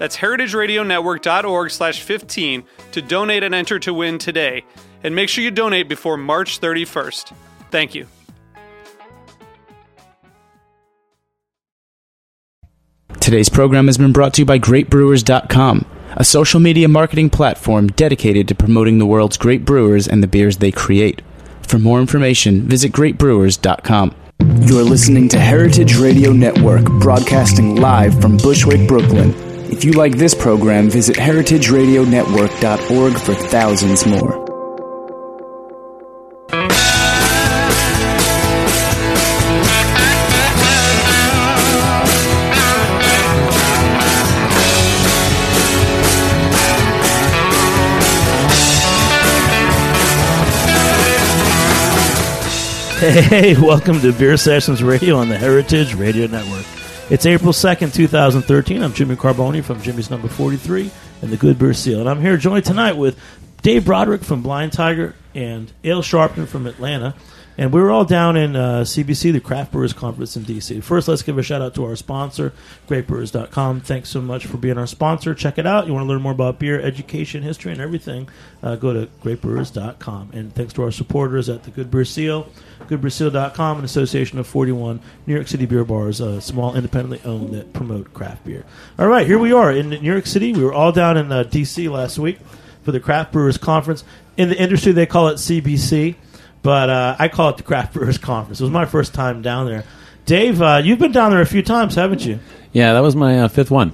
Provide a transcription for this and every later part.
That's heritageradionetwork.org slash 15 to donate and enter to win today. And make sure you donate before March 31st. Thank you. Today's program has been brought to you by GreatBrewers.com, a social media marketing platform dedicated to promoting the world's great brewers and the beers they create. For more information, visit GreatBrewers.com. You're listening to Heritage Radio Network, broadcasting live from Bushwick, Brooklyn. If you like this program, visit heritageradionetwork.org for thousands more. Hey, welcome to Beer Sessions Radio on the Heritage Radio Network. It's April 2nd, 2013. I'm Jimmy Carbone from Jimmy's Number 43 and the Good Beer Seal. And I'm here joined tonight with Dave Brodrick from Blind Tiger and Ale Sharpton from Atlanta. And we were all down in uh, CBC, the Craft Brewers Conference in D.C. First, let's give a shout out to our sponsor, GreatBrewers.com. Thanks so much for being our sponsor. Check it out. You want to learn more about beer, education, history, and everything, uh, go to GreatBrewers.com. And thanks to our supporters at the Good Beer Seal, GoodBeerSeal.com, an association of 41 New York City beer bars, uh, small, independently owned, that promote craft beer. All right, here we are in New York City. We were all down in uh, D.C. last week for the Craft Brewers Conference. In the industry, they call it CBC but uh, I call it the Craft Brewers Conference. It was my first time down there. Dave, uh, you've been down there a few times, haven't you? Yeah, that was my uh, fifth one.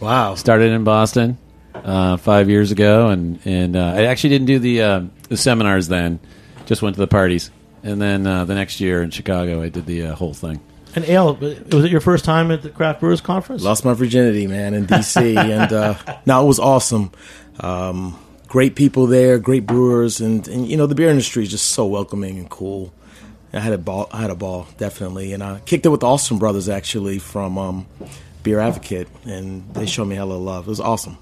Wow. Started in Boston uh, five years ago, and and uh, I actually didn't do the uh, the seminars then. Just went to the parties, and then the next year in Chicago, I did the whole thing. And Ale, was it your first time at the Craft Brewers Conference? Lost my virginity, man, in DC, and uh, no, it was awesome. Um, great people there, great brewers, and, and you know the beer industry is just so welcoming and cool. I had a ball, I had a ball definitely, and I kicked it with the Alström brothers actually from um, Beer Advocate, and they showed me hella love. It was awesome.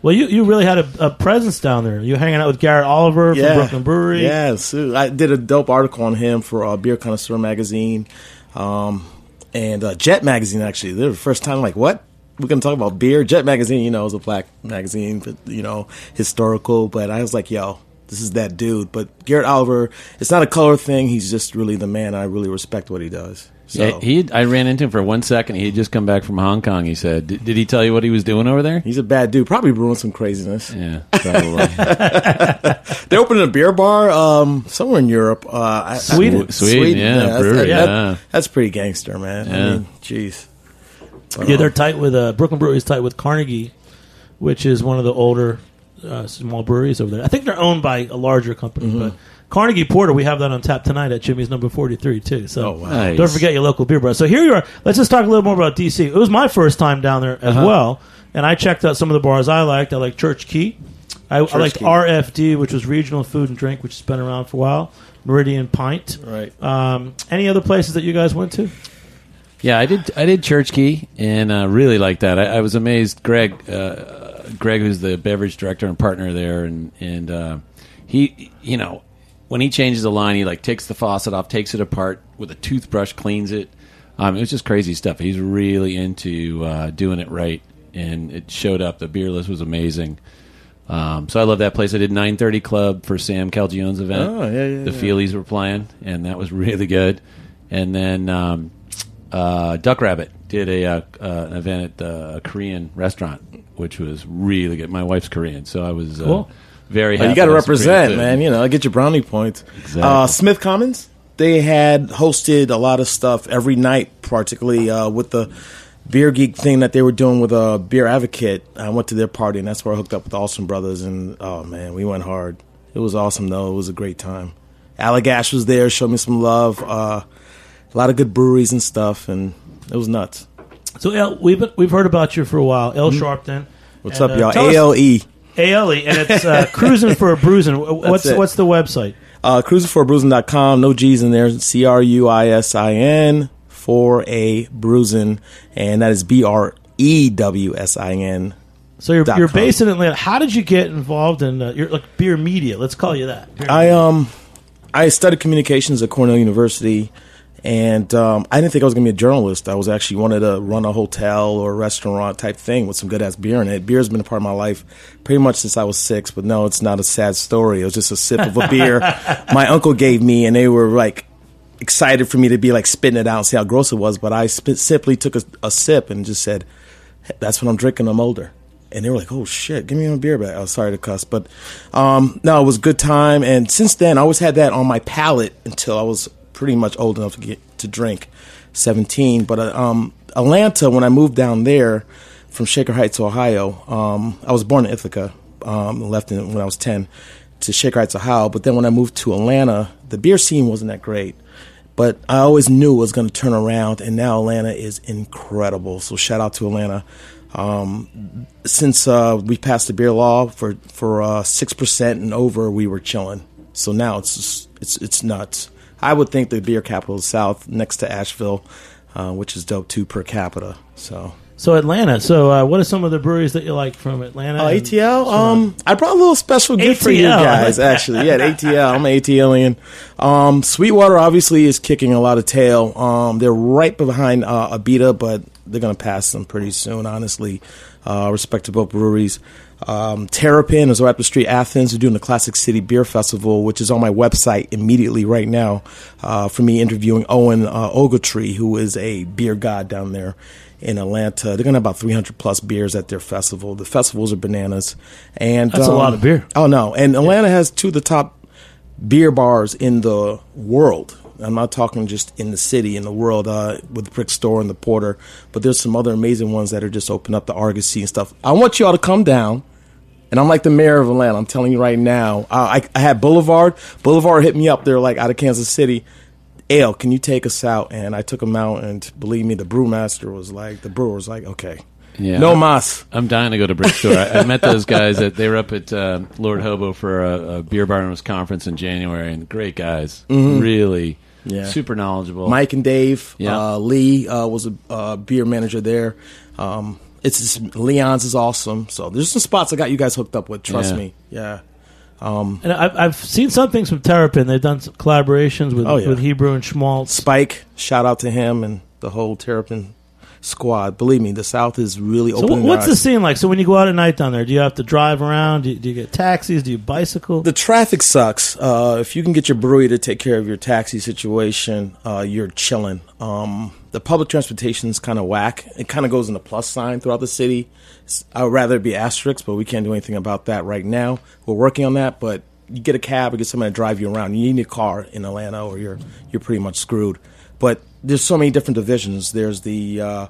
Well, you, you really had a, a presence down there. You hanging out with Garrett Oliver yeah. from Brooklyn Brewery. Yeah, so I did a dope article on him for uh, Beer Connoisseur magazine, um, and uh, Jet magazine. Actually, they were the first time like what we're gonna talk about beer. Jet magazine, you know, is a black magazine, but you know, historical. But I was like, yo, this is that dude. But Garrett Oliver, it's not a color thing. He's just really the man. I really respect what he does. So. Yeah, he. I ran into him for one second. He had just come back from Hong Kong. He said, "Did, did he tell you what he was doing over there?" He's a bad dude. Probably brewing some craziness. Yeah, probably. they opened a beer bar um, somewhere in Europe. Uh, Sweden. Sweden, Sweden, yeah, yeah, brewery, that's, yeah. That, that's pretty gangster, man. Yeah. I mean, jeez. Yeah, they're tight with uh, Brooklyn Brewery is tight with Carnegie, which is one of the older uh, small breweries over there. I think they're owned by a larger company, Mm-hmm. but Carnegie Porter we have that on tap tonight at Jimmy's number forty three too. So Oh, wow. Nice. don't forget your local beer bar. So here you are. Let's just talk a little more about DC. It was my first time down there Uh-huh. as well, and I checked out some of the bars I liked. I liked Church Key. I, I liked Key. RFD, which was Regional Food and Drink, which has been around for a while. Meridian Pint. Right. Um, any other places that you guys went to? Yeah, I did. I did Church Key and uh, really liked that. I, I was amazed. Greg, uh, Greg, who's the beverage director and partner there, and and uh, he, you know, when he changes a line, he like takes the faucet off, takes it apart with a toothbrush, cleans it. Um, it was just crazy stuff. He's really into uh, doing it right, and it showed up. The beer list was amazing. Um, so I love that place. I did 9:30 Club for Sam Calagione's event. Oh, yeah, yeah, The yeah. Feelies were playing, and that was really good. And then um, uh, Duck Rabbit did a uh, uh, an event at uh, a Korean restaurant, which was really good. My wife's Korean, so I was Cool. uh, very Oh, you got to with some creative represent, man. You know, get your brownie points. Exactly. Uh, Smith Commons, they had hosted a lot of stuff every night, particularly uh, with the beer geek thing that they were doing with a beer advocate. I went to their party, and that's where I hooked up with the Alström brothers. And oh man, we went hard. It was awesome, though. It was a great time. Allagash was there, showed me some love. A lot of good breweries and stuff, and it was nuts. So El, we've been, we've heard about you for a while, Sharpton. Mm-hmm. What's And, up, uh, y'all? us- ALE. ALE, and it's uh, cruising for a bruising. What's it. what's the website? Uh, cruisingforbruising.com. No G's in there. C R U I S I N for a bruising, and that is B R E W S I N. So you're you're based in Atlanta. How did you get involved in uh, your like beer media? Let's call you that. I um, I studied communications at Cornell University, and um, I didn't think I was gonna be a journalist. I was actually wanted to run a hotel or a restaurant type thing with some good ass beer in it. Beer has been a part of my life pretty much since I was six. But no, it's not a sad story. It was just a sip of a beer my uncle gave me, and they were like excited for me to be like spitting it out and see how gross it was. But I sp- simply took a, a sip and just said, "That's what I'm drinking. I'm older." And they were like, "Oh shit, give me a beer back." I was sorry to cuss, but um, no, it was a good time. And since then, I always had that on my palate until I was pretty much old enough to get to drink, seventeen. But uh, um, Atlanta, when I moved down there from Shaker Heights, Ohio, um, I was born in Ithaca, um, left in, when I was ten to Shaker Heights, Ohio. But then when I moved to Atlanta, the beer scene wasn't that great. But I always knew it was going to turn around, and now Atlanta is incredible. So shout out to Atlanta. Um, since uh, we passed the beer law for for uh, six percent and over, we were chilling. So now it's just, it's it's nuts. I would think the beer capital of the South, next to Asheville, uh, which is dope too per capita. So So Atlanta. So uh, what are some of the breweries that you like from Atlanta? Uh, ATL. Um, I brought a little special gift for you guys. Actually, yeah, ATL. I'm an ATLian. Um, Sweetwater obviously is kicking a lot of tail. Um, they're right behind uh, Abita, but they're gonna pass them pretty soon. Honestly, uh, respect to both breweries. Um, Terrapin is right up the street. Athens We're doing the Classic City Beer Festival, which is on my website immediately right now. Uh, for me interviewing Owen uh, Ogletree, who is a beer god down there in Atlanta. They're gonna have about 300 plus beers at their festival. The festivals are bananas, and That's a lot of beer. Oh no, and Atlanta has two of the top beer bars in the world. I'm not talking just in the city, in the world, uh, with the Brick Store and the Porter, but there's some other amazing ones that are just open up the Argosy and stuff. I want you all to come down, and I'm like the mayor of Atlanta. I'm telling you right now. Uh, I, I had Boulevard. Boulevard hit me up. They're like out of Kansas City. Ale, can you take us out? And I took them out, and believe me, the brewmaster was like, the brewer was like, okay, Yeah. no mas. I'm dying to go to Brick Store. I, I met those guys. At, they were up at uh, Lord Hobo for a, a beer bar owners conference in January, and great guys. Really, Mm-hmm. Yeah. super knowledgeable. Mike and Dave. Yeah. Uh, Lee uh, was a uh, beer manager there. Um, it's just, Leon's is awesome. So there's some spots I got you guys hooked up with. Trust Yeah. me. Yeah. And I've, I've seen some things from Terrapin. They've done some collaborations with, Oh, yeah. with Hebrew and Schmaltz. Spike, shout out to him and the whole Terrapin squad. Believe me, the South is really open. So opening. what's the scene like? So when you go out at night down there, do you have to drive around? Do you, do you get taxis? Do you bicycle? The traffic sucks. Uh, if you can get your brewery to take care of your taxi situation, uh, you're chilling. Um, the public transportation is kind of whack. It kind of goes in the plus sign throughout the city. I would rather it be asterisks, but we can't do anything about that right now. We're working on that, but you get a cab or get somebody to drive you around. You need a car in Atlanta, or you're you're pretty much screwed. But there's so many different divisions. There's the uh,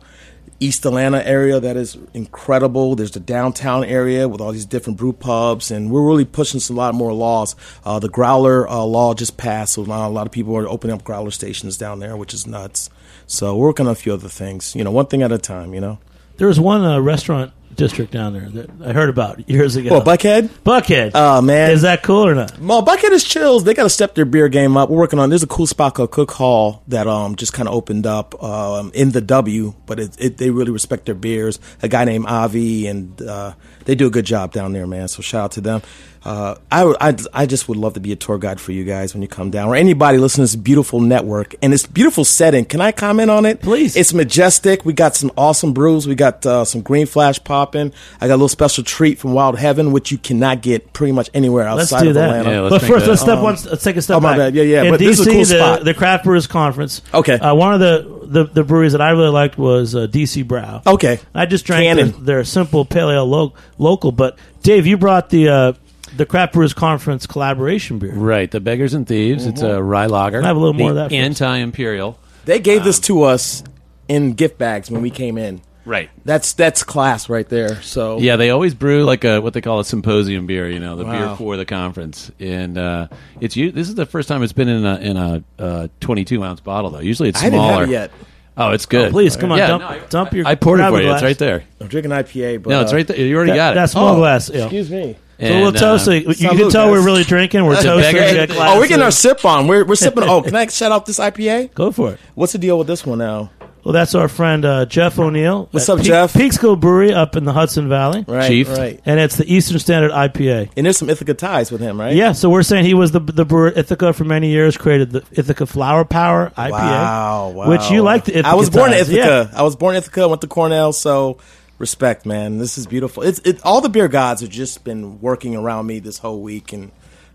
East Atlanta area that is incredible. There's the downtown area with all these different brew pubs, and we're really pushing some, a lot more laws. Uh, the growler uh, law just passed, so a lot of people are opening up growler stations down there, which is nuts. So we're working on a few other things, you know, one thing at a time, you know. There was one uh, restaurant district down there that I heard about years ago. Well, Buckhead. Buckhead. Oh man, Is that cool or not? Well, Buckhead is chills. They got to step their beer game up. We're working on. There's a cool spot called Cook Hall that um just kind of opened up um in the W, but it, it they really respect their beers. A guy named Avi, and uh, they do a good job down there, man. So shout out to them. Uh, I, I I just would love to be a tour guide for you guys when you come down, or anybody listening to this beautiful network and this beautiful setting. Can I comment on it? Please. It's majestic. We got some awesome brews. We got uh, some green flash popping. I got a little special treat from Wild Heaven, which you cannot get pretty much anywhere Let's outside do of that. Atlanta. Yeah, let's but first, that. let's step Um, one. Let's take a step oh, my back. bad. Yeah, yeah, In but DC, this is a cool the, spot. the Craft Brewers Conference. Okay. Uh, one of the, the the breweries that I really liked was uh, DC Brau. Okay. I just drank Cannon. their, their simple pale ale lo- local. But Dave, you brought the uh, the Craft Brewers Conference collaboration beer. Right, the Beggars and Thieves. It's a rye lager. I have a little The more of that, first? Anti-imperial. They gave this to us in gift bags when we came in. Right. That's that's class right there. So Yeah, they always brew like a what they call a symposium beer. You know, the beer for the conference, and uh, it's u- this is the first time it's been in a in a uh, 22 ounce bottle though. Usually it's I didn't smaller. have it yet. Oh, it's good. Oh, please, come on, Yeah, dump- no, I- dump your- I poured it grab for a you. It's glass. right there. I'm drinking IPA, but No, it's uh, right there. You already got it. That small Oh, glass. Yeah. Excuse me. So a little And, uh, toasty. You can salute, tell we're really drinking. We're That's toasting. beggar. We got Oh, we're getting our sip on. We're we're sipping. Oh, can I shout out this IPA? Go for it. What's the deal with this one now? Well, that's our friend uh, Jeff O'Neill. What's at up, Jeff? Peekskill Brewery up in the Hudson Valley. Right, Chief. right. And it's the Eastern Standard IPA. And there's some Ithaca ties with him, right? Yeah, so we're saying he was the the brewer at Ithaca for many years, created the Ithaca Flower Power IPA. Wow, wow. Which you like the Ithaca I was born in ties, Ithaca. I was born in Ithaca. Went to Cornell. So respect, man. This is beautiful. It's it. All the beer gods have just been working around me this whole week, and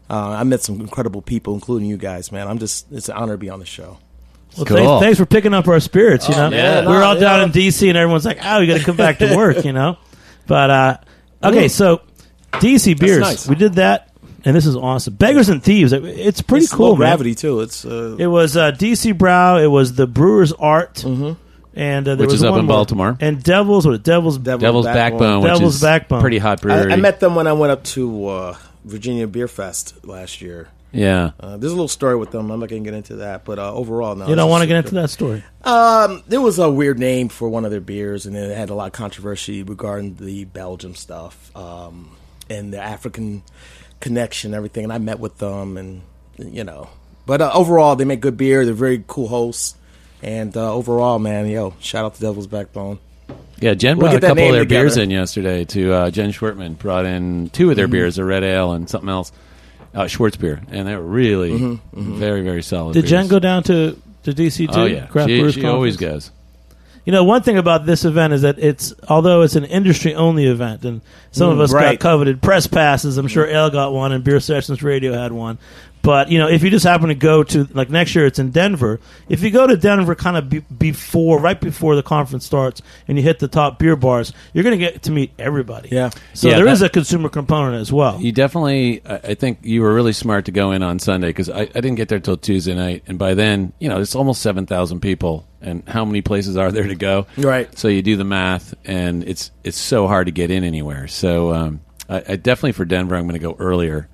uh, I met some incredible people, including you guys, man. I'm just. It's an honor to be on the show. Well, Cool. thanks, thanks for picking up our spirits. You know, yeah. we're all down yeah. in DC, and everyone's like, "Oh, you got to come back to work," you know. But uh, okay, Ooh. so DC beers, nice. we did that, and this is awesome. Beggars and Thieves. It's pretty It's cool, low man. gravity too. It's uh, It was uh, DC Brau. It was the Brewer's Art, Mm-hmm. And uh, there Which was is up one in more. Baltimore. And Devils, what? Devils. Devil's, Devil's Backbone, which Devil's is Backbone. pretty hot brewery. I, I met them when I went up to uh, Virginia Beer Fest last year. Yeah. Uh, there's a little story with them. I'm not going to get into that, but uh, overall, no. you don't want to get into that story. Um, there was a weird name for one of their beers, and it had a lot of controversy regarding the Belgium stuff um, and the African connection, everything. And I met with them, and you know, but uh, overall, they make good beer. They're very cool hosts, and uh, overall, man, yo, shout out to Devil's Backbone. Yeah, Jen We'll brought a couple of their together. beers in yesterday. To uh, Jen Schwertman brought in two of their beers, a red ale and something else, uh, Schwartz beer, and they were really very very solid. Did beers. Jen go down to to DC too? Oh yeah, Craft she, Brewers she always goes. You know, one thing about this event is that it's although it's an industry only event, and some of Mm, us got coveted press passes. I'm sure Al got one, and Beer Sessions Radio had one. But you know, if you just happen to go to like next year, it's in Denver. If you go to Denver, kind of be, before, right before the conference starts, and you hit the top beer bars, you're going to get to meet everybody. Yeah. So Yeah, there is that- a consumer component as well. You definitely, I I think you were really smart to go in on Sunday because I, I didn't get there till Tuesday night, and by then, you know, it's almost seven thousand people, and how many places are there to go? Right. So you do the math, and it's it's so hard to get in anywhere. So um, I, I definitely for Denver, I'm going to go earlier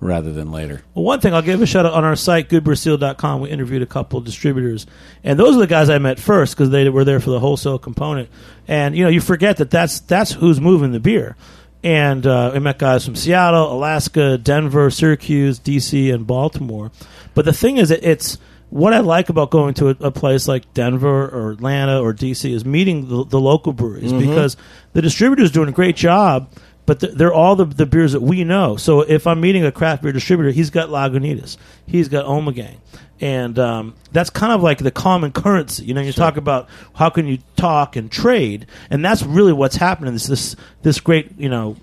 rather than later. Well, one thing I'll give a shout out on our site, goodbeerseal.com. We interviewed a couple of distributors, and those are the guys I met first because they were there for the wholesale component. And you know, you forget that that's that's who's moving the beer. And uh, I met guys from Seattle, Alaska, Denver, Syracuse, DC, and Baltimore. But the thing is, it's what I like about going to a, a place like Denver or Atlanta or DC is meeting the, the local breweries because the distributor's doing a great job but th- they're all the, the beers that we know. So if I'm meeting a craft beer distributor, he's got Lagunitas, he's got Omegang, and um, that's kind of like the common currency. You know, you talk about how can you talk and trade, and that's really what's happening. This this this great, you know,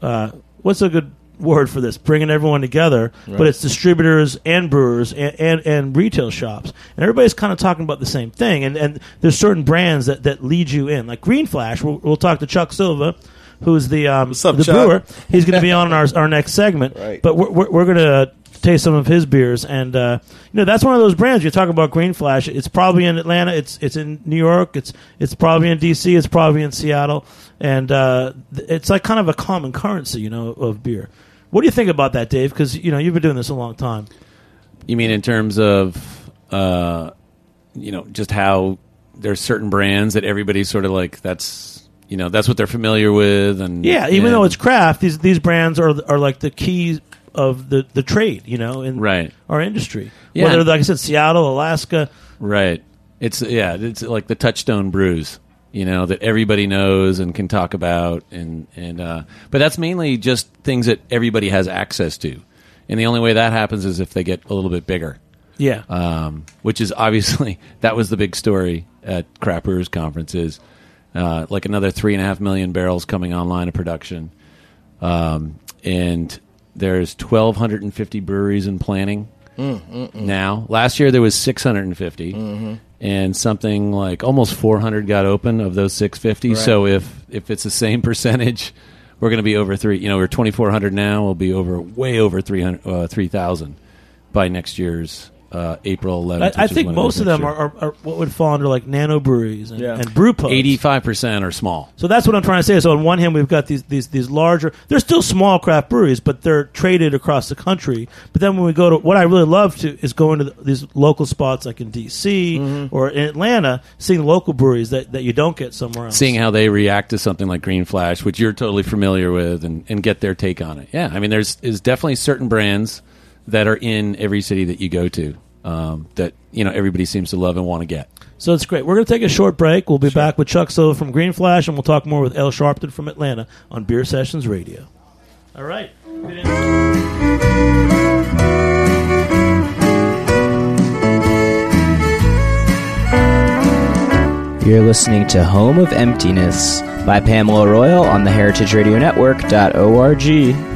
uh, what's a good word for this? Bringing everyone together, but it's distributors and brewers and, and, and retail shops, and everybody's kind of talking about the same thing. And and there's certain brands that, that lead you in, like Green Flash. We'll, we'll talk to Chuck Silva, who's the um, up, the Chuck? brewer. He's going to be on our our next segment. Right. But we're we're, we're going to taste some of his beers, and uh, you know that's one of those brands. You talk about Green Flash. It's probably in Atlanta. It's it's in New York. It's it's probably in D.C. It's probably in Seattle, and uh, it's like kind of a common currency, you know, of beer. What do you think about that, Dave? Because you know you've been doing this a long time. You mean in terms of, uh, you know, just how there's certain brands that everybody's sort of like that's you know that's what they're familiar with, and Yeah, even and- though it's craft, these these brands are are like the keys of the, the trade, you know, in Right. our industry. Yeah. Whether, like I said, Seattle, Alaska, Right. It's yeah, it's like the touchstone brews, you know, that everybody knows and can talk about and and uh but that's mainly just things that everybody has access to. And the only way that happens is if they get a little bit bigger. yeah, Um, which is obviously that was the big story at Craft Brewers conferences. Uh, like another three and a half million barrels coming online of production. Um, and there's 1,250 breweries in planning now. Last year there was 650, and something like almost 400 got open of those 650. So if if it's the same percentage, we're going to be over three. You know, we're 2,400 now. We'll be over way over 300, uh, 3,000 by next year's uh, April 11th. I, which I think when most of them are, are, are what would fall under like nano breweries and, Yeah. and brew pubs. 85% are small. So that's what I'm trying to say. So on one hand, we've got these these these larger. They're still small craft breweries, but they're traded across the country. But then when we go to what I really love to is going to the, these local spots like in D.C. Mm-hmm. or in Atlanta, seeing local breweries that, that you don't get somewhere else. seeing how they react to something like Green Flash, which you're totally familiar with, and, and get their take on it. Yeah, I mean, there's is definitely certain brands that are in every city that you go to um, that you know everybody seems to love and want to get. So it's great. We're going to take a short break. We'll be back with Chuck Silva from Green Flash, and we'll talk more with El Sharpton from Atlanta on Beer Sessions Radio. All right. You're listening to Home of Emptiness by Pamela Royal on the Heritage Radio Network.org.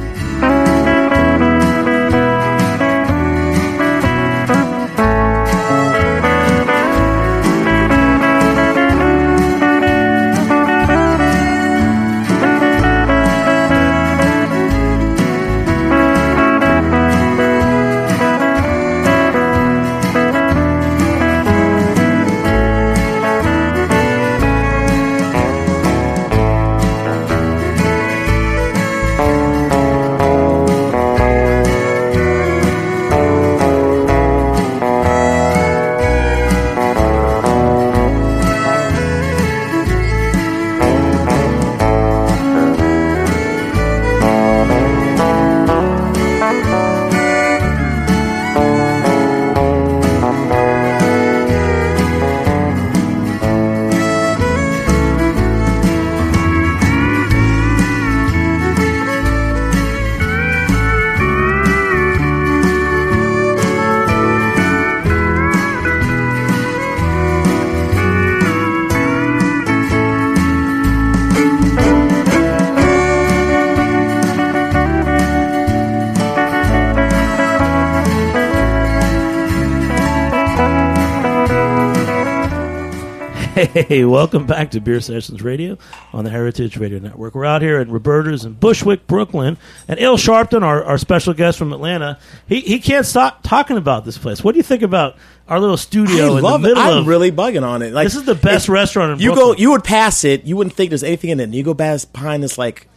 Hey, welcome back to Beer Sessions Radio on the Heritage Radio Network. We're out here at Roberta's in Bushwick, Brooklyn, and Il Sharpton, our, our special guest from Atlanta, he, he can't stop talking about this place. What do you think about our little studio I in love the it. middle I'm of really bugging on it. Like This is the best restaurant in you Brooklyn. go, you would pass it. You wouldn't think there's anything in it. And you go past behind this like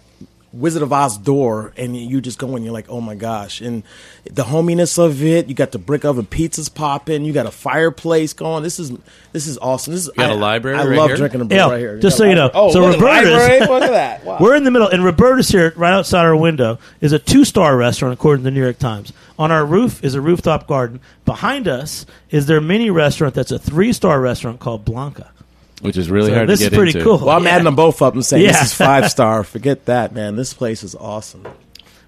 Wizard of Oz door, and you just go and you're like, oh my gosh! And the hominess of it. You got the brick oven pizzas popping. You got a fireplace going. This is this is awesome. This is got a a library I right love here? drinking a beer Yeah, right here. just so you know. Oh, So look at the Roberta's- library. Look at that. Wow. We're in the middle, and Roberta's here, right outside our window, is a two-star restaurant according to the New York Times. On our roof is a rooftop garden. Behind us is their mini restaurant that's a three-star restaurant called Blanca. Which is really So hard this to is get pretty into. cool. Well, I'm Yeah. adding them both up and saying Yeah. this is five star. Forget that, man. This place is awesome.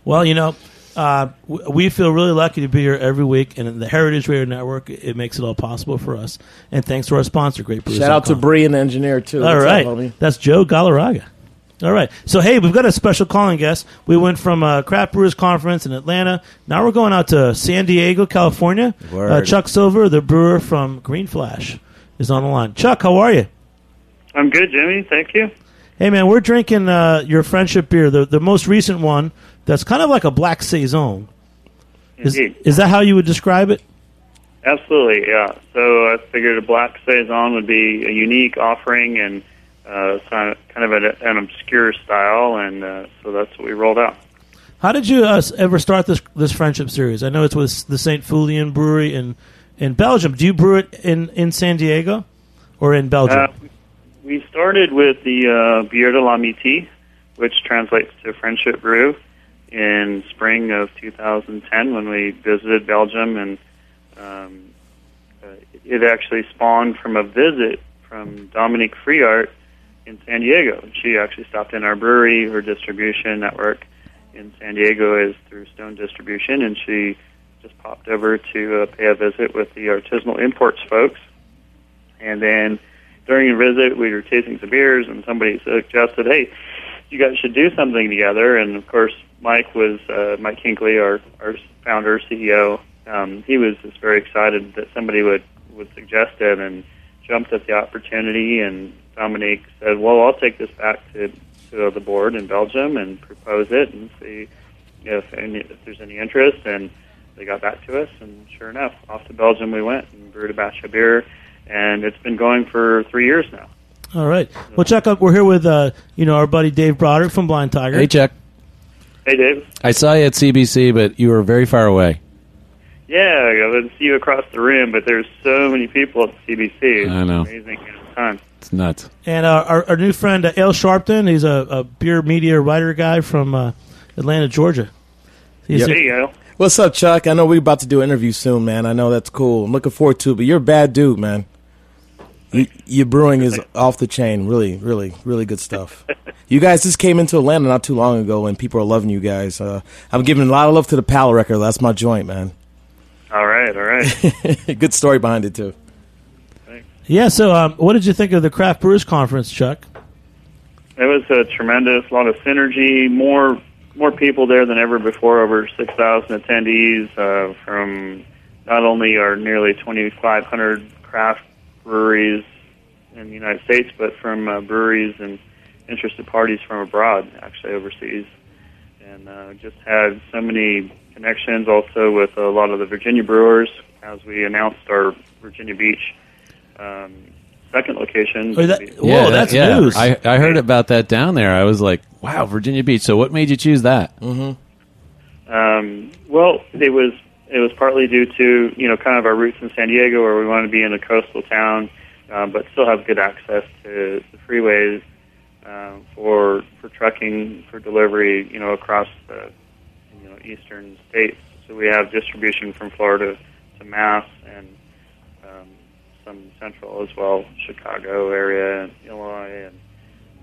Well, you know, uh, we feel really lucky to be here every week, and in the Heritage Radio Network, it makes it all possible for us. And thanks to our sponsor, Great Brews. Shout out to Bree and the engineer too. All What's right, homie? that's Joe Galarraga. All right, so hey, we've got a special calling guest. We went from a craft brewers conference in Atlanta. Now we're going out to San Diego, California. Uh, Chuck Silva, the brewer from Green Flash, is on the line. Chuck, how are you? I'm good, Jimmy. Thank you. Hey man, we're drinking uh, your friendship beer, the the most recent one. That's kind of like a black saison. Is, Indeed. is that how you would describe it? Absolutely, yeah. So I figured a black saison would be a unique offering and uh, kind of, kind of an, an obscure style, and uh, so that's what we rolled out. How did you uh, ever start this this friendship series? I know it's with the Saint Feuillien Brewery in in Belgium. Do you brew it in in San Diego or in Belgium? We started with the uh, Bière de l'Amitié, which translates to Friendship Brew, in spring of 2010 when we visited Belgium, and um, uh, it actually spawned from a visit from Dominique Friart in San Diego. She actually stopped in our brewery. Her distribution network in San Diego is through Stone Distribution, and she just popped over to uh, pay a visit with the artisanal imports folks. And then during a visit, we were tasting some beers, and somebody suggested, "Hey, you guys should do something together." And of course, Mike was uh, Mike Hinkley, our our founder CEO. Um, he was just very excited that somebody would would suggest it, and jumped at the opportunity. And Dominique said, "Well, I'll take this back to to the board in Belgium and propose it and see if, any, if there's any interest. And they got back to us, and sure enough, off to Belgium we went and brewed a batch of beer, and it's been going for three years now. All right. Well, Chuck, uh, we're here with uh, you know our buddy Dave Brodrick from Blind Tiger. Hey, Chuck. Hey, Dave. I saw you at CBC, but you were very far away. Yeah, I didn't see you across the room, but there's so many people at CBC. It's I know. amazing time. It's nuts. And uh, our, our new friend uh, Al Sharpton, he's a, a beer media writer guy from uh, Atlanta, Georgia. He's Yep. There you go. What's up, Chuck? I know we're about to do an interview soon, man. I know that's cool. I'm looking forward to it, but you're a bad dude, man. You, your brewing is off the chain. Really, really, really good stuff. You guys just came into Atlanta not too long ago, and people are loving you guys. Uh, I'm giving a lot of love to the Palate Wrecker. That's my joint, man. All right, all right. good story behind it, too. yeah. So, um, what did you think of the Craft Brewers Conference, Chuck? It was a tremendous, lot of synergy, more more people there than ever before. Over six thousand attendees uh, from not only our nearly twenty five hundred craft breweries in the United States, but from uh, breweries and interested parties from abroad, actually overseas, and uh, just had so many connections. Also with a lot of the Virginia brewers, as we announced our Virginia Beach. Um, Second location. Oh, that- Whoa, yeah, that's yeah. news. I, I heard about that down there. I was like, wow, Virginia Beach. So what made you choose that? Um, well, it was it was partly due to you know kind of our roots in San Diego, where we want to be in a coastal town, um, but still have good access to the freeways um, for for trucking for delivery, you know, across the you know eastern states. So we have distribution from Florida to Mass and um, some central as well, Chicago area, and Illinois, and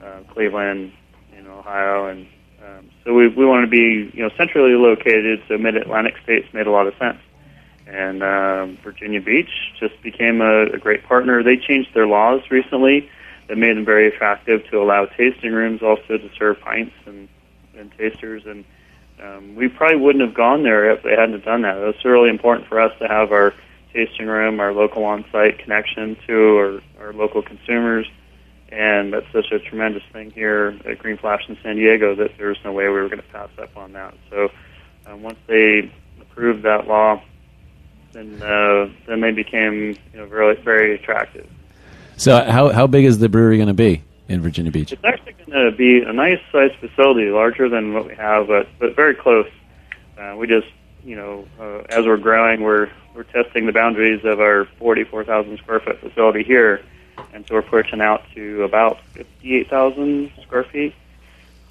uh, Cleveland, in Ohio, and um, so we we want to be you know centrally located. So Mid Atlantic states made a lot of sense, and um, Virginia Beach just became a, a great partner. They changed their laws recently that made them very attractive to allow tasting rooms also to serve pints and, and tasters and. Um, we probably wouldn't have gone there if they hadn't done that. It was really important for us to have our tasting room, our local on-site connection to our, our local consumers, and that's such a tremendous thing here at Green Flash in San Diego that there was no way we were going to pass up on that. So um, once they approved that law, then uh, then they became you know very very attractive. So how how big is the brewery going to be in Virginia Beach? It's actually going to be a nice sized facility, larger than what we have, but but very close. Uh, we just you know uh, as we're growing, we're we're testing the boundaries of our 44,000 square foot facility here, and so we're pushing out to about 58,000 square feet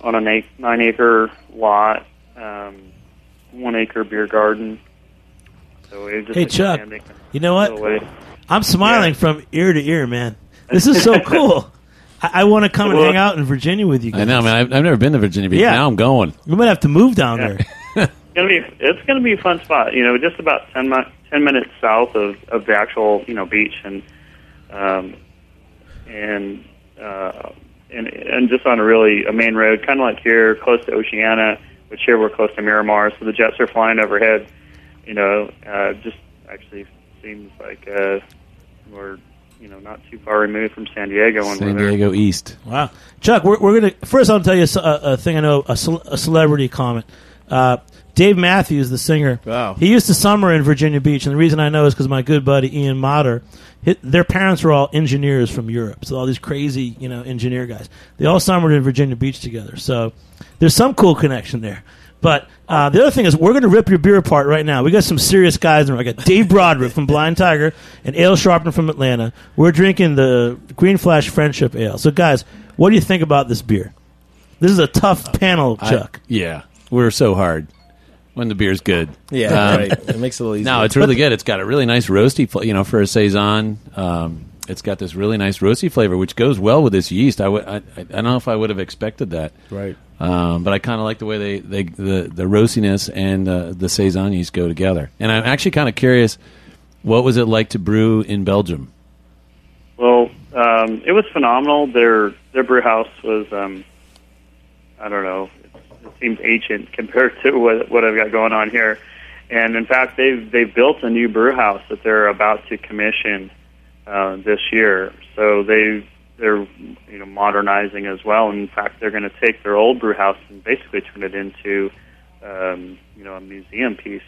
on a na- nine acre lot, um, one acre beer garden. So we're just Hey, Chuck, you know what? the. I'm smiling Yeah. from ear to ear, man. This is so cool. I, I want to come and hang out in Virginia with you guys. I know, man. I've, I've never been to Virginia Beach. Yeah. Now I'm going. We might have to move down Yeah. there. It's gonna be it's gonna be a fun spot. You know, just about 10, mi- 10 minutes south of, of the actual you know beach and um, and uh, and and just on a really a main road, kind of like here, close to Oceana, which here we're close to Miramar, so the jets are flying overhead. You know, uh, just actually seems like uh, we're you know not too far removed from San Diego when San we're there. Diego East. Wow, Chuck, we're, we're gonna first. I'll tell you a, a thing I know, a, cel- a celebrity comment. Uh, Dave Matthews, the singer, Wow. he used to summer in Virginia Beach, and the reason I know is because my good buddy Ian Motter, hi their parents were all engineers from Europe, so all these crazy, you know, engineer guys. They all summered in Virginia Beach together, so there's some cool connection there. But uh, the other thing is, we're going to rip your beer apart right now. We got some serious guys in there. I got Dave Brodrick from Blind Tiger and Ale Sharpton from Atlanta. We're drinking the Green Flash Friendship Ale. So, guys, what do you think about this beer? This is a tough panel, I- Chuck. yeah, we're so hard when the beer's good. Yeah, Um, right. It makes it a little easier. No, it's really good. It's got a really nice roasty, fl- you know, for a saison. Um, it's got this really nice roasty flavor, which goes well with this yeast. I would, I, I I don't know if I would have expected that, right. um, but I kind of like the way they, they the the roastiness and uh, the saison yeast go together. And I'm actually kind of curious, what was it like to brew in Belgium? Well, um, it was phenomenal. Their their brew house was, um, I don't know, it, it seems ancient compared to what what I've got going on here. And in fact, they've they've built a new brew house that they're about to commission uh, this year. So they they're you know modernizing as well. And in fact, they're going to take their old brew house and basically turn it into um, you know a museum piece,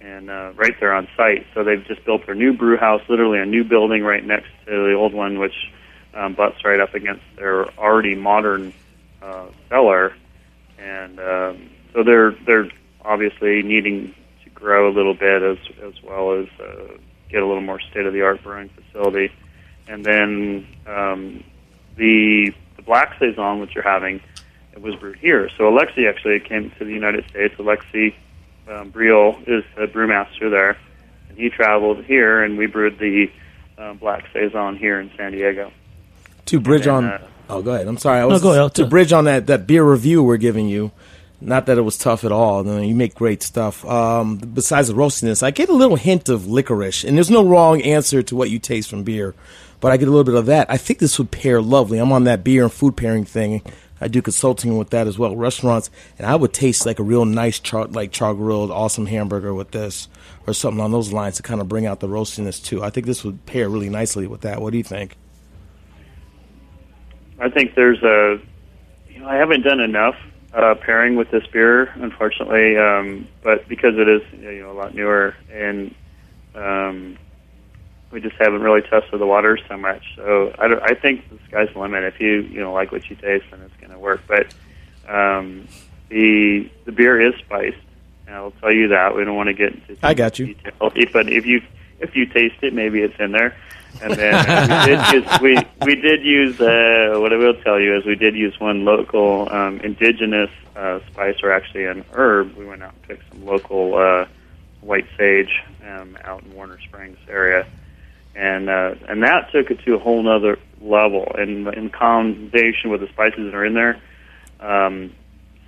and uh, right there on site. So they've just built their new brew house, literally a new building right next to the old one, which um, butts right up against their already modern uh, cellar, and um, so they're they're obviously needing to grow a little bit as as well as uh, get a little more state of the art brewing facility, and then um, the the black saison which you're having it was brewed here. So Alexi actually came to the United States. Alexi um, Briol is the brewmaster there, and he traveled here, and we brewed the um, black saison here in San Diego. To bridge then, on. uh, oh, go ahead. I'm sorry. I No, was go ahead. to bridge on that that beer review we're giving you. Not that it was tough at all. I mean, you make great stuff. Um, besides the roastiness, I get a little hint of licorice, and there's no wrong answer to what you taste from beer, but I get a little bit of that. I think this would pair lovely. I'm on that beer and food pairing thing. I do consulting with that as well, restaurants, and I would taste like a real nice char like char grilled awesome hamburger with this, or something on those lines to kind of bring out the roastiness too. I think this would pair really nicely with that. What do you think? I think there's a, you know, I haven't done enough uh, pairing with this beer, unfortunately, um, but because it is, you know, a lot newer, and um, we just haven't really tested the waters so much. So I, don't, I think the sky's the limit. If you, you know, like what you taste, then it's going to work. But um, the the beer is spiced. And I'll tell you that. We don't want to get into I got you. detail. But if you if you taste it, maybe it's in there. And then we did use, we we did use uh, what I will tell you is we did use one local um, indigenous uh, spice or actually an herb. We went out and picked some local uh, white sage um, out in Warner Springs area, and uh, and that took it to a whole nother level. And in combination with the spices that are in there, um,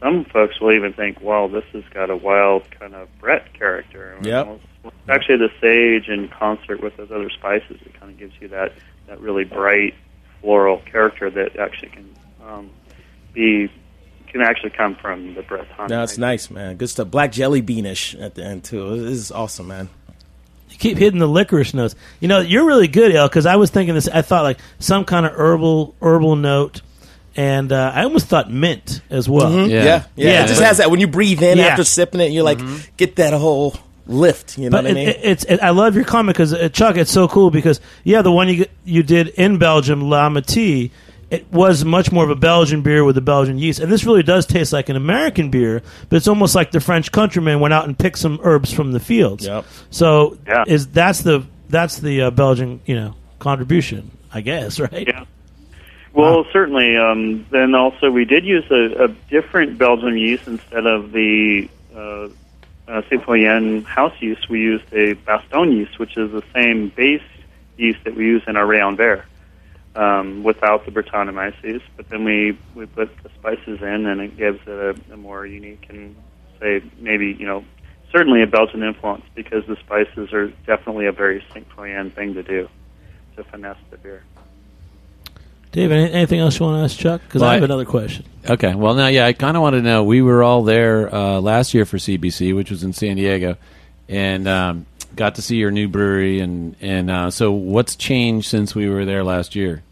some folks will even think, "Well, this has got a wild kind of Brett character." Yep. It's actually the sage in concert with those other spices, it kind of gives you that that really bright floral character that actually can um, be can actually come from the Brett. Hunt. No, it's nice, man. Good stuff. Black jelly beanish at the end too. This is awesome, man. You keep hitting the licorice notes. You know, you're really good, El, because I was thinking this. I thought like some kind of herbal herbal note, and uh, I almost thought mint as well. Yeah, Yeah. yeah. Yeah. It just has that when you breathe in Yeah. after sipping it, you're like get that whole lift. You know But what I mean? it, it, it's it, I love your comment because uh, Chuck, it's so cool because yeah, the one you you did in Belgium, La Métis, it was much more of a Belgian beer with the Belgian yeast, and this really does taste like an American beer, but it's almost like the French countryman went out and picked some herbs from the fields. Yep. So Yeah. is that's the that's the uh, Belgian you know contribution, I guess, right? Yeah. Well, certainly. Um, then also, we did use a, a different Belgian yeast instead of the uh, uh, Saint Feuillien house yeast. We used a Bastogne yeast, which is the same base yeast that we use in our Rayon Vert, um, without the Brettanomyces. But then we, we put the spices in, and it gives it a, a more unique and say maybe you know certainly a Belgian influence because the spices are definitely a very Saint Feuillien thing to do to finesse the beer. Dave, anything else you want to ask Chuck? Because Well, I have I- another question. Okay. Well, now, yeah, I kind of want to know. We were all there uh, last year for CBC, which was in San Diego, and um, got to see your new brewery. And and uh, so, what's changed since we were there last year?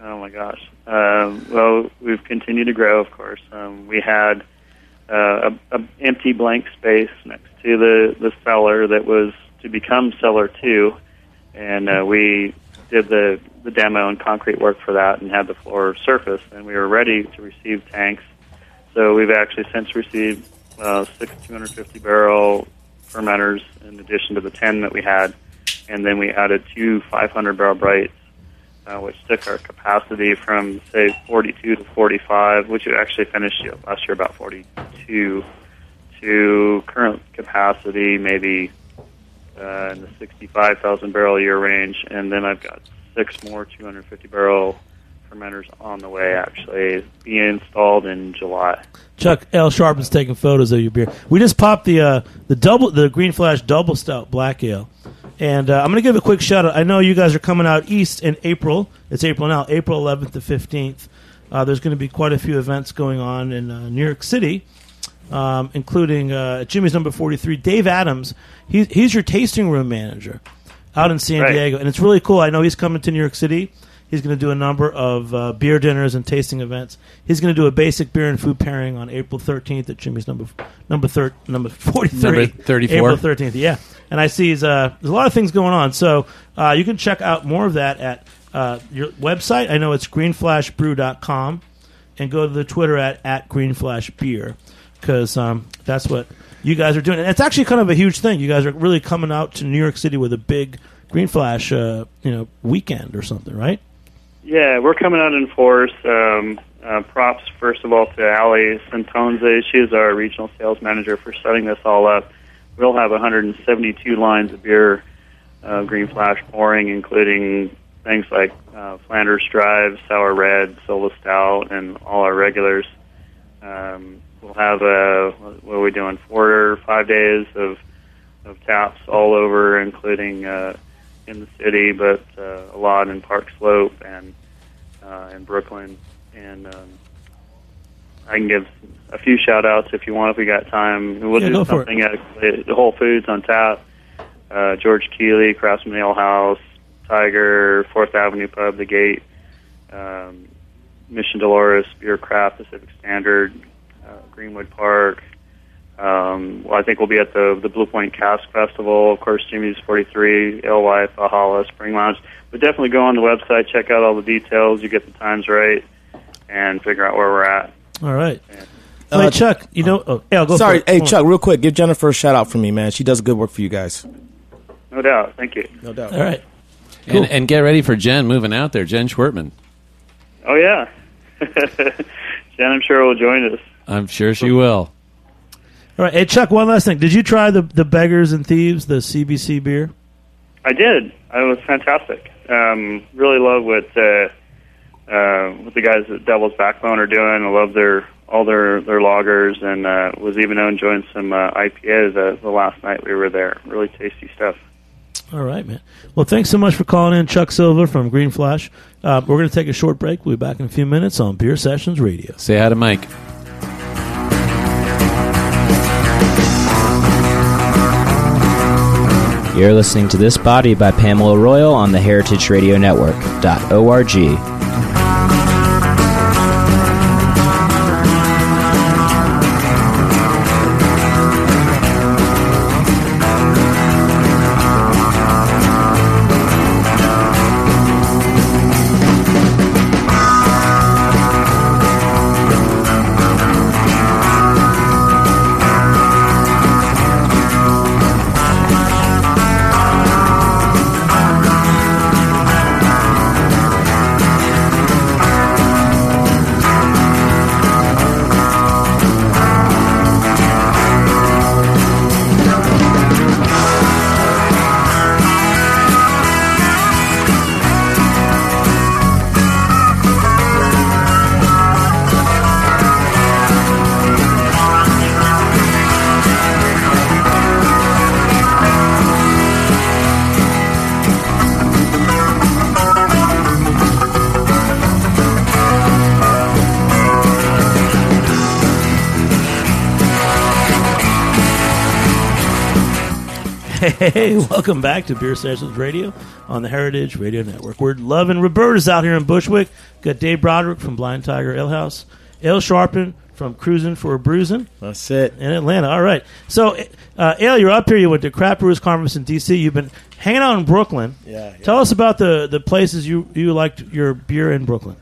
Oh my gosh. Um, well, we've continued to grow, of course. Um, we had uh, a, a empty blank space next to the the cellar that was to become cellar two, and uh, we did the the demo and concrete work for that, and had the floor surface, and we were ready to receive tanks. So we've actually since received uh, six 250 barrel fermenters in addition to the 10 that we had, and then we added two 500 barrel brights uh, which took our capacity from say 42 to 45, which we actually finished last year about 42, to current capacity maybe uh, in the 65,000 barrel a year range, and then I've got six more 250 barrel fermenters on the way actually being installed in July. Chuck L. Sharp's taking photos of your beer. We just popped the uh, the double the Green Flash Double Stout Black Ale, and uh, I'm going to give a quick shout out. I know you guys are coming out east in April. It's April now, April 11th to 15th. Uh, there's going to be quite a few events going on in uh, New York City, um, including uh, Jimmy's number 43. Dave Adams, he, he's your tasting room manager out in San Right. Diego, and it's really cool. I know he's coming to New York City. He's going to do a number of uh, beer dinners and tasting events. He's going to do a basic beer and food pairing on April 13th at Jimmy's number number thir- number 43. Number 34. April 13th, yeah. And I see he's, uh, there's a lot of things going on. So uh, you can check out more of that at uh, your website. I know it's greenflashbrew.com. And go to the Twitter at, at greenflashbeer because um, that's what you guys are doing. And it's actually kind of a huge thing. You guys are really coming out to New York City with a big Green Flash, uh, you know, weekend or something, right? Yeah, we're coming out in force. Um, uh, props, first of all, to Ali Santonze. She is our regional sales manager for setting this all up. We'll have 172 lines of beer, uh, Green Flash pouring, including things like uh, Flanders Drive, Sour Red, Silva Stout, and all our regulars. Um, we'll have a what are we doing? Four or five days of of taps all over, including uh, in the city, but uh, a lot in Park Slope and uh, in Brooklyn. And um, I can give a few shout outs if you want, if we got time. We'll Yeah, do something at the Whole Foods on tap. Uh, George Keeley, Craftsman Ale House, Tiger, Fourth Avenue Pub, The Gate, um, Mission Dolores, Bierkraft, Pacific Standard, uh, Greenwood Park. Um, well, I think we'll be at the the Blue Point Cask Festival, of course, Jimmy's 43, Alewife, Valhalla, Spring Lounge. But definitely go on the website, check out all the details, you get the times right, and figure out where we're at. All right. Uh, Wait, Chuck, you know, oh, yeah, go Sorry, hey Come on. Chuck, real quick, give Jennifer a shout out for me, man. She does good work for you guys. No doubt. Thank you. No doubt. All right. And, and get ready for Jen moving out there, Jen Schwertman. Oh yeah, Jen, I'm sure will join us. I'm sure she will. All right. Hey, Chuck, one last thing. Did you try the, the Beggars and Thieves, the CBC beer? I did. It was fantastic. Um, really love what uh, uh, what the guys at Devil's Backbone are doing. I love their all their their lagers, and uh, was even enjoying some uh, IPAs uh, the last night we were there. Really tasty stuff. All right, man. Well, thanks so much for calling in, Chuck Silva from Green Flash. Uh, we're going to take a short break. We'll be back in a few minutes on Beer Sessions Radio. Say hi to Mike. You're listening to This Body by Pamela Royal on the Heritage Radio Network. Hey, welcome back to Beer Sessions Radio on the Heritage Radio Network. We're loving Roberta's out here in Bushwick. Got Dave Brodrick from Blind Tiger Ale House, Ale Sharpton from Crusin' for a Brewsin' That's it. in Atlanta. All right. So, uh, Ale, you're up here. You went to Craft Brewers Conference in D.C. You've been hanging out in Brooklyn. Yeah, yeah. Tell us about the, the places you, you liked your beer in Brooklyn.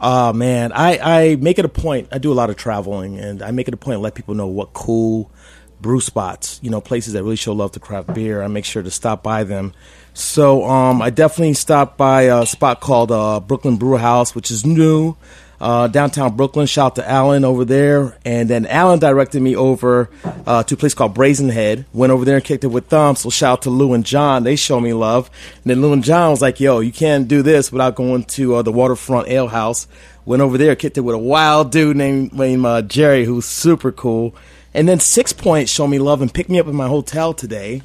Oh man, I, I make it a point. I do a lot of traveling, and I make it a point to let people know what cool brew spots, you know, places that really show love to craft beer. I make sure to stop by them. So um, I definitely stopped by a spot called uh, Brooklyn Brew House, which is new. Uh, downtown Brooklyn. Shout out to Alan over there. And then Alan directed me over uh, to a place called Brazen Head. Went over there and kicked it with thumbs. So shout out to Lou and John. They show me love. And then Lou and John was like, yo, you can't do this without going to uh, the Waterfront Ale House. Went over there, kicked it with a wild dude named, named uh, Jerry, who's super cool. And then Sixpoint showed me love and picked me up in my hotel today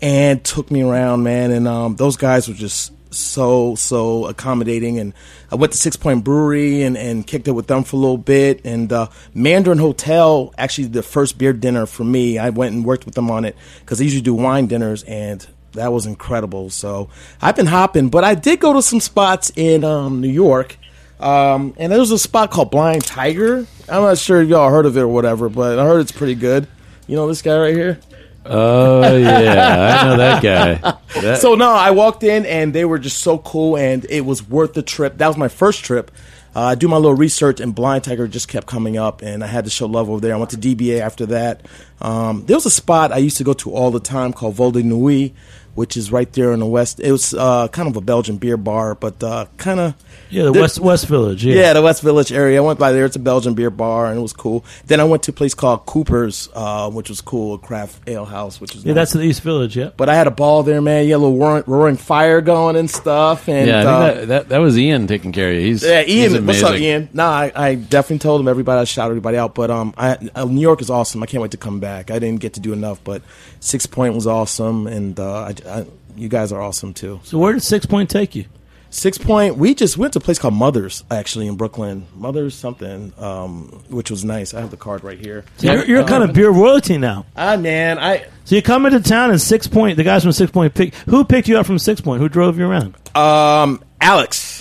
and took me around, man. And um, those guys were just so so accommodating. And I went to Sixpoint Brewery and, and kicked it with them for a little bit. And uh, Mandarin Hotel, actually the first beer dinner for me. I went and worked with them on it because they usually do wine dinners, and that was incredible. So I've been hopping, but I did go to some spots in um, New York. Um, and there was a spot called Blind Tiger. I'm not sure if y'all heard of it or whatever, but I heard it's pretty good. You know this guy right here? Oh yeah, I know that guy. That- So no, I walked in and they were just so cool, and it was worth the trip. That was my first trip. Uh, I do my little research, and Blind Tiger just kept coming up, and I had to show love over there. I went to DBA after that. Um, there was a spot I used to go to all the time called Vol de Nuit, which is right there in the west. It was uh, kind of a Belgian beer bar, but uh, kind of Yeah, the West West Village. Yeah. yeah, the West Village area. I went by there. It's a Belgian beer bar, and it was cool. Then I went to a place called Cooper's, uh, which was cool, a craft ale house, which is Yeah, nice. that's the East Village. Yeah. But I had a ball there, man. Yellow had roaring, roaring fire going and stuff. And yeah, I uh, that, that that was Ian taking care of you. He's yeah, he's Ian, what's up. Ian? No, I, I definitely told him everybody. I shout everybody out. But um, I, uh, New York is awesome. I can't wait to come back. I didn't get to do enough, but Sixpoint was awesome, and uh, I, I, you guys are awesome too. So where did Sixpoint take you? Sixpoint, we just went to a place called Mothers, actually in Brooklyn. Mothers something, um, which was nice. I have the card right here. So you're, you're kind of beer royalty now. Ah, man, I So you come into town and Sixpoint. The guys from Sixpoint pick. Who picked you up from Sixpoint? Who drove you around? um, Alex.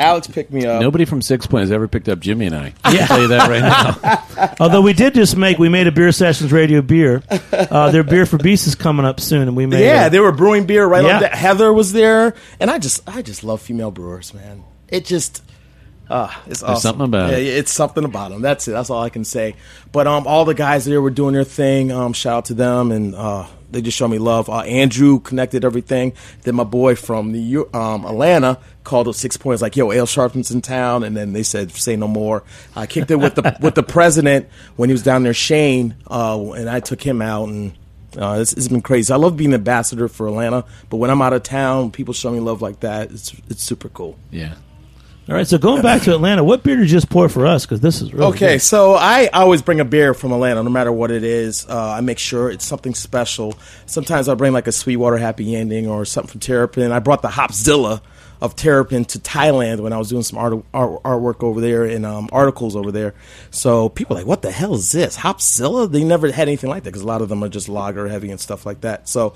Alex picked me up. Nobody from Sixpoint has ever picked up Jimmy and I. I can tell you that right now. Although we did just make, we made a beer sessions radio beer. Uh, their beer for beasts is coming up soon, and we made. Yeah, a- they were brewing beer right Yeah. on that. Heather was there, and I just, I just love female brewers, man. It just, uh, it's awesome. something about Yeah, it. It's something about them. That's it. That's all I can say. But um, all the guys there were doing their thing. Um, shout out to them, and uh, they just showed me love. Uh, Andrew connected everything. Then my boy from the York, um, Atlanta called up six points like, "Yo, Ale Sharpton's in town," and then they said, "Say no more." I kicked it with the with the president when he was down there, Shane, uh, and I took him out and. Uh, it's, it's been crazy. I love being an ambassador for Atlanta, but when I'm out of town, people show me love like that. It's it's super cool. Yeah. All right, so going back to Atlanta, what beer did you just pour for us? Because this is really Okay, good. so I always bring a beer from Atlanta, no matter what it is. Uh, I make sure it's something special. Sometimes I bring like a Sweetwater Happy Ending or something from Terrapin. I brought the Hopzilla of Terrapin to Thailand when I was doing some art, art artwork over there and um, articles over there. So people are like, "What the hell is this Hopzilla?" They never had anything like that because a lot of them are just lager heavy and stuff like that. So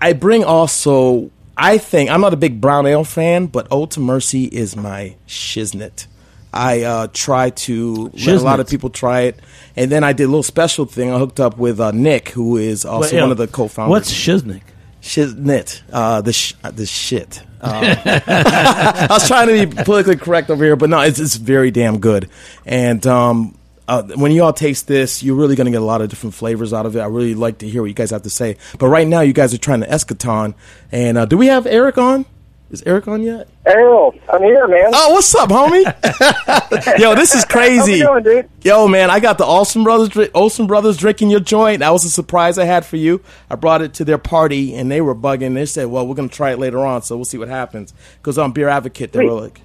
I bring also. I think I'm not a big brown ale fan, but Ode to Mercy is my shiznit. I uh, try to let a lot of people try it, and then I did a little special thing. I hooked up with uh, Nick, who is also Wait, one of the co-founders. What's shiznit? shiznit? Uh, the sh- the shit. Uh, I was trying to be politically correct over here, but no, it's it's very damn good. And um, uh, when you all taste this, you're really going to get a lot of different flavors out of it. I really like to hear what you guys have to say. But right now, you guys are trying to eschaton. And uh, do we have Eric on? Is Eric on yet? Errol, I'm here, man. Oh, what's up, homie? Yo, this is crazy. Going, dude? Yo, man, I got the Alström brothers. Alström brothers drinking your joint. That was a surprise I had for you. I brought it to their party, and they were bugging. They said, "Well, we're gonna try it later on, so we'll see what happens." Because on Beer Advocate, they Sweet. were like,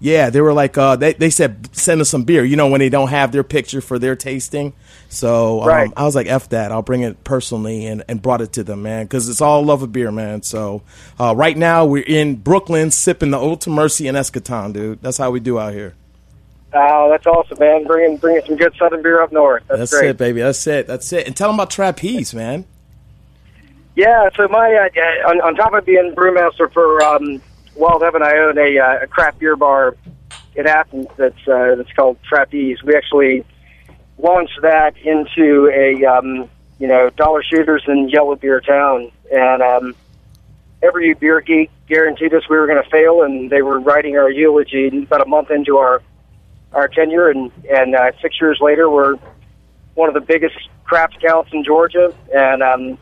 "Yeah, they were like, uh, they they said send us some beer." You know, when they don't have their picture for their tasting. So um, Right. I was like, "F that." I'll bring it personally, and, and brought it to them, man, because it's all love of beer, man. So uh, right now we're in Brooklyn sipping the Ode to Mercy and Eschaton, dude. That's how we do out here. Oh, that's awesome, man. Bringing bringing some good Southern beer up north. That's, That's great. it, baby. That's it. That's it. And tell them about Trapeze, man. Yeah. So my uh, on, on top of being brewmaster for um, Wild Heaven, I own a, uh, a craft beer bar in Athens that's uh, that's called Trapeze. We actually launched that into a um, you know dollar shooters in Yellow Beer Town, and um, every beer geek guaranteed us we were going to fail, and they were writing our eulogy about a month into our our tenure, and and uh, six years later, we're one of the biggest craft accounts in Georgia, and um,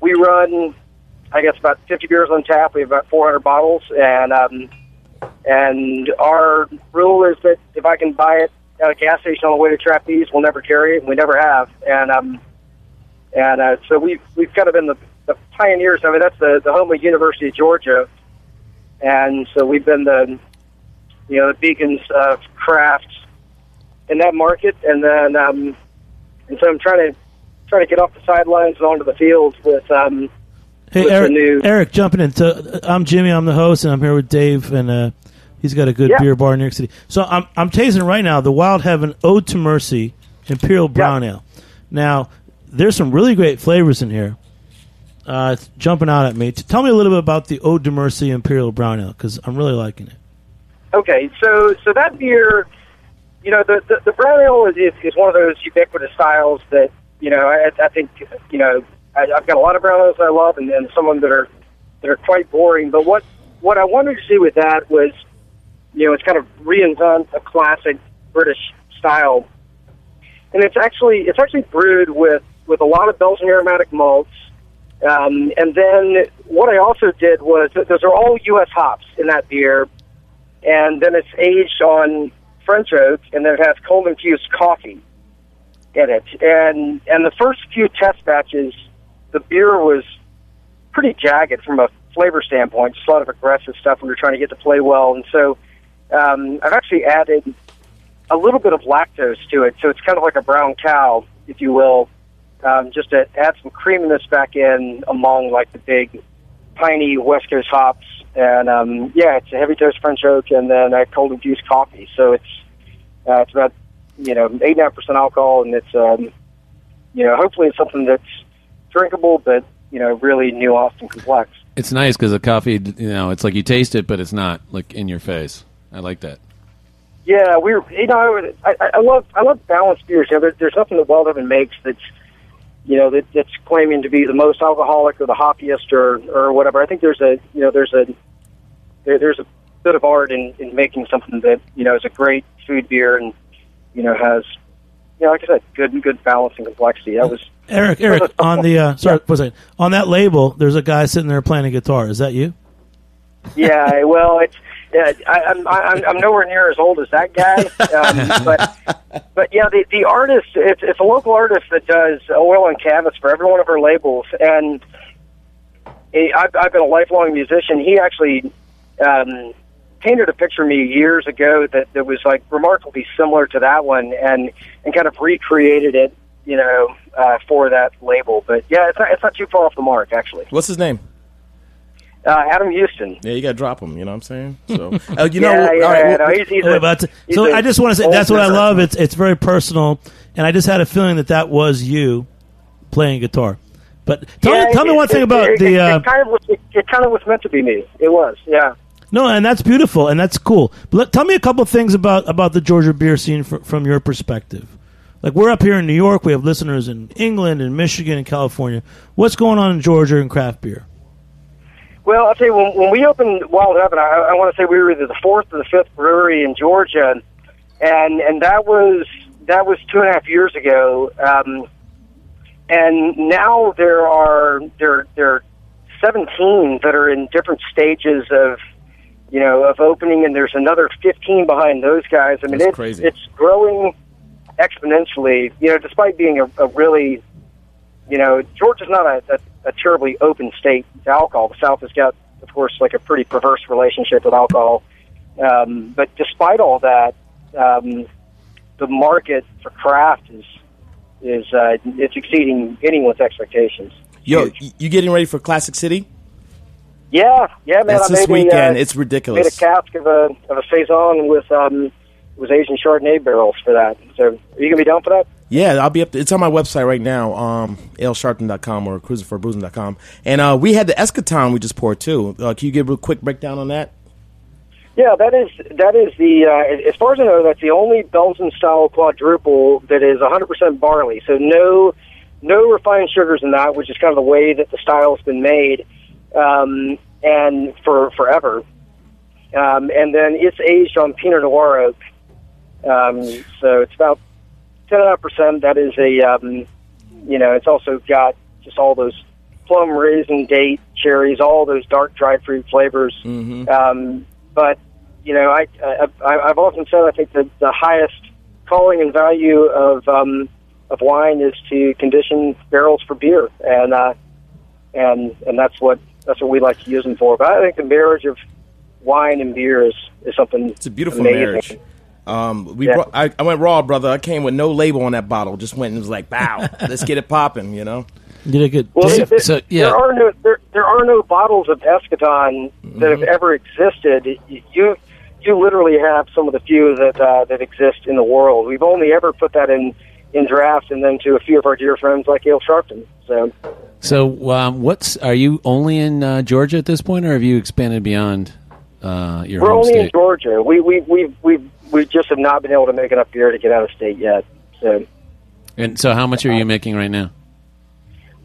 we run, I guess, about 50 beers on tap. We have about 400 bottles, and um, and our rule is that if I can buy it at a gas station on the way to Trapeze, we'll never carry it. We never have, and um, and uh, so we've we've kind of been the, the pioneers. I mean, that's the the home of University of Georgia, and so we've been the you know the beacons of craft in that market, and then um, and so I'm trying to trying to get off the sidelines and onto the fields with um, Hey, with the Eric, new- Eric, jumping in. So, I'm Jimmy. I'm the host, and I'm here with Dave, and uh, he's got a good Yeah. beer bar in New York City. So I'm I'm tasting right now the Wild Heaven Ode to Mercy Imperial Brown Ale. Now, there's some really great flavors in here. uh, it's jumping out at me. Tell me a little bit about the Ode to Mercy Imperial Brown Ale because I'm really liking it. Okay, so so that beer, you know, the the, the brown ale is, is is one of those ubiquitous styles that you know I, I think you know I, I've got a lot of brown ales I love, and, and some of them that are that are quite boring. But what what I wanted to do with that was, you know, it's kind of reinvent a classic British style, and it's actually it's actually brewed with with a lot of Belgian aromatic malts. Um, and then what I also did was those are all U.S. hops in that beer, and then it's aged on French oak, and then it has cold infused coffee in it. And and the first few test batches, the beer was pretty jagged from a flavor standpoint, just a lot of aggressive stuff when you're trying to get to play well. And so um, I've actually added a little bit of lactose to it, so it's kind of like a brown cow, if you will, um, just to add some creaminess back in among like the big piney West Coast hops. And um, yeah, it's a heavy dose French oak and then a cold infused coffee. So it's uh, it's about you know eight and a half percent alcohol, and it's um, you know hopefully it's something that's drinkable, but you know really nuanced and complex. It's nice because the coffee, you know, it's like you taste it, but it's not like in your face. I like that. Yeah, we're you know I, I love I love balanced beers. You know, there, there's nothing that Wild Heaven makes that's you know that, that's claiming to be the most alcoholic or the hoppiest or or whatever. I think there's a you know there's a there, there's a bit of art in, in making something that you know is a great food beer and you know has you know like I said good good balance and complexity. That was Eric, Eric, on the uh, sorry, was it on that label? There's a guy sitting there playing a guitar. Is that you? yeah. Well, it's yeah, I, I'm I'm I'm nowhere near as old as that guy, um, but but yeah, the the artist it's it's a local artist that does oil and canvas for every one of our labels, and he, I've I've been a lifelong musician. He actually um, painted a picture of me years ago that that was like remarkably similar to that one, and and kind of recreated it, you know, uh, for that label. But yeah, it's not it's not too far off the mark actually. What's his name? Uh, Adam Houston. Yeah, you got to drop him. You know what I'm saying? So, uh, you know, yeah, yeah, all right, no, he's, he's a- but- he's so a I just want to say that's what I love. It's it's very personal, and I just had a feeling that that was you playing guitar. But tell Yeah, me, tell me it- one thing it- about it, the. It, Uh, it kind of was. It, it kind of was meant to be me. It was. Yeah. no, and that's beautiful, and that's cool. But let, tell me a couple of things about about the Georgia beer scene fr- from your perspective. Like we're up here in New York, we have listeners in England and Michigan and California. What's going on in Georgia in craft beer? Well, I'll tell you, when, when we opened Wild Heaven, I, I want to say we were either the fourth or the fifth brewery in Georgia, and and that was that was two and a half years ago. Um, and now there are there there are seventeen that are in different stages of you know of opening, and there's another fifteen behind those guys. I mean, That's it's crazy. it's growing exponentially. You know, despite being a, a really you know, Georgia's not a, a, a terribly open state to alcohol. The South has got, of course, like a pretty perverse relationship with alcohol. Um, but despite all that, um, the market for craft is is uh, it's exceeding anyone's expectations. yo, Huge. you getting ready for Classic City? Yeah, yeah, man. That's I this made a, weekend. uh, it's made a cask of a of a saison with um with Asian Chardonnay barrels for that. So, are you gonna be down for that? Yeah, I'll be up. To, it's on my website right now, um, lsharpton.com or cruiserforboozing.com. And uh, we had the Eschaton we just poured too. Uh, can you give a quick breakdown on that? Yeah, that is that is the uh, as far as I know, that's the only Belgian style quadruple that is 100% barley. So no no refined sugars in that, which is kind of the way that the style's been made, um, and for forever. Um, and then it's aged on Pinot Noir oak. Um, so it's about 10.5%. That is a um, you know, it's also got just all those plum, raisin, date, cherries, all those dark dried fruit flavors. Um, but you know, I, I I- I've often said I think that the highest calling and value of um, of wine is to condition barrels for beer, and uh, and and that's what that's what we like to use them for. But I think the marriage of wine and beer is is something. It's a beautiful amazing. marriage. Um, we Yeah. brought, I, I went raw, brother. I came with no label on that bottle. Just went and was like, "Bow, let's get it popping," you know. Did a good. Well, Dave, there, so, yeah. there are no there, there are no bottles of Eschaton that have ever existed. You you literally have some of the few that uh, that exist in the world. We've only ever put that in in draft, and then to a few of our dear friends like Ale Sharpton. So So, um, what's are you only in uh, Georgia at this point, or have you expanded beyond uh, your we're home only in state? Georgia. We we we we we just have not been able to make enough beer to get out of state yet. So And so, how much are you making right now?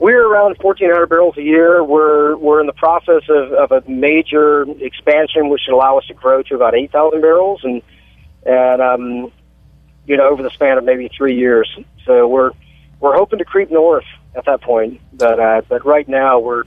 we're around 1,400 barrels a year. We're we're in the process of, of a major expansion, which should allow us to grow to about 8,000 barrels, and and um, you know over the span of maybe three years. So we're we're hoping to creep north at that point, but uh, but right now we're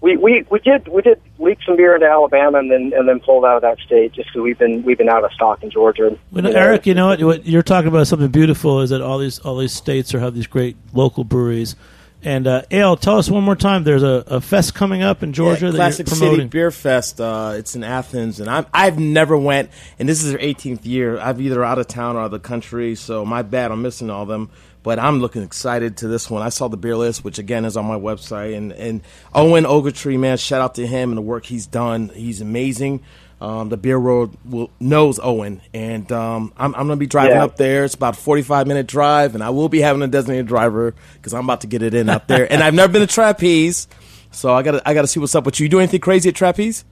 we, we, we did we did leak some beer into Alabama and then and then pulled out of that state just because we've been we've been out of stock in Georgia. Well, You know, Eric, you know what, what you're talking about something beautiful is that all these all these states are have these great local breweries. And uh, Ale, tell us one more time. There's a, a fest coming up in Georgia Yeah, that Classic you're City. Beer Fest. Uh, it's in Athens, and I'm, I've never went, and this is their 18th year. I've either out of town or out of the country, so my bad. I'm missing all them, but I'm looking excited to this one. I saw the beer list, which again is on my website, and and Owen Ogletree, man, shout out to him and the work he's done. He's amazing. Um, the beer world will, knows Owen, and um, I'm, I'm going to be driving Yeah. up there. It's about a 45 minute drive, and I will be having a designated driver because I'm about to get it in up there. and I've never been to Trapeze, so I got to I got to see what's up with you. You do anything crazy at Trapeze?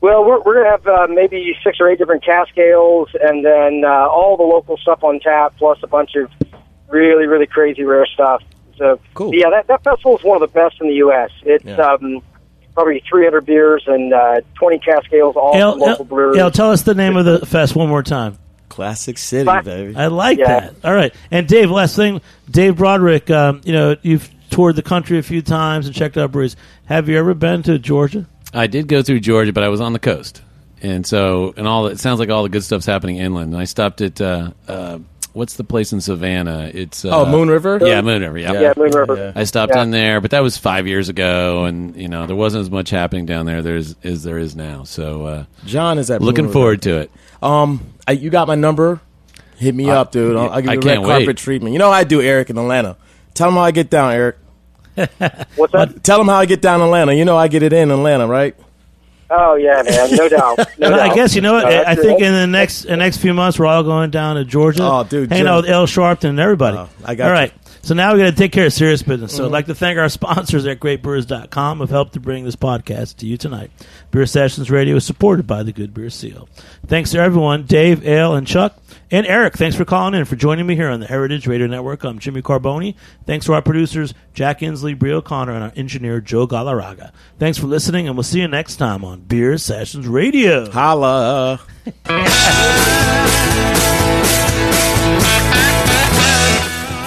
Well, we're, we're going to have uh, maybe six or eight different cask ales, and then uh, all the local stuff on tap, plus a bunch of really, really crazy rare stuff. So, Cool. yeah, that, that festival is one of the best in the U.S. It's Yeah. um, probably 300 beers and uh, 20 cask ales, all Ale, from local brewers. Ale, tell us the name of the fest one more time. Classic City, But- baby. I like Yeah. that. All right. And Dave, last thing, Dave Brodrick, um, you know, you've toured the country a few times and checked out breweries. Have you ever been to Georgia? I did go through Georgia, but I was on the coast, and so and all it sounds like all the good stuff's happening inland. And I stopped at uh, uh, what's the place in Savannah? It's uh, Oh, Moon River? Yeah, Moon River. Yeah. yeah, Moon River. I stopped Yeah. in there, but that was five years ago, and you know there wasn't as much happening down there there's as there is now. So uh, John is at looking Moon forward to it. Um, I, you got my number. Hit me I- up, dude. I'll, I'll give you the red can't carpet wait. treatment. You know I do, Eric, in Atlanta. Tell him how I get down, Eric. What's that? Tell him how I get down Atlanta. You know I get it in Atlanta, right? Oh, yeah, man. No doubt. No Well, I doubt. guess you know what. Uh, I that's- think in the next the next few months we're all going down to Georgia. Oh, dude, hanging Jim. out with Ale Sharpton and everybody. Oh, I got all you. So now we got to take care of serious business. Mm-hmm. So I'd like to thank our sponsors at GreatBrewers.com who have helped to bring this podcast to you tonight. Beer Sessions Radio is supported by the Good Beer Seal. Thanks to everyone, Dave, Ale, and Chuck, and Eric. Thanks for calling in for joining me here on the Heritage Radio Network. I'm Jimmy Carbone. Thanks to our producers Jack Insley, Brie O'Connor, and our engineer Joe Galarraga. Thanks for listening, and we'll see you next time on Beer Sessions Radio. Holla.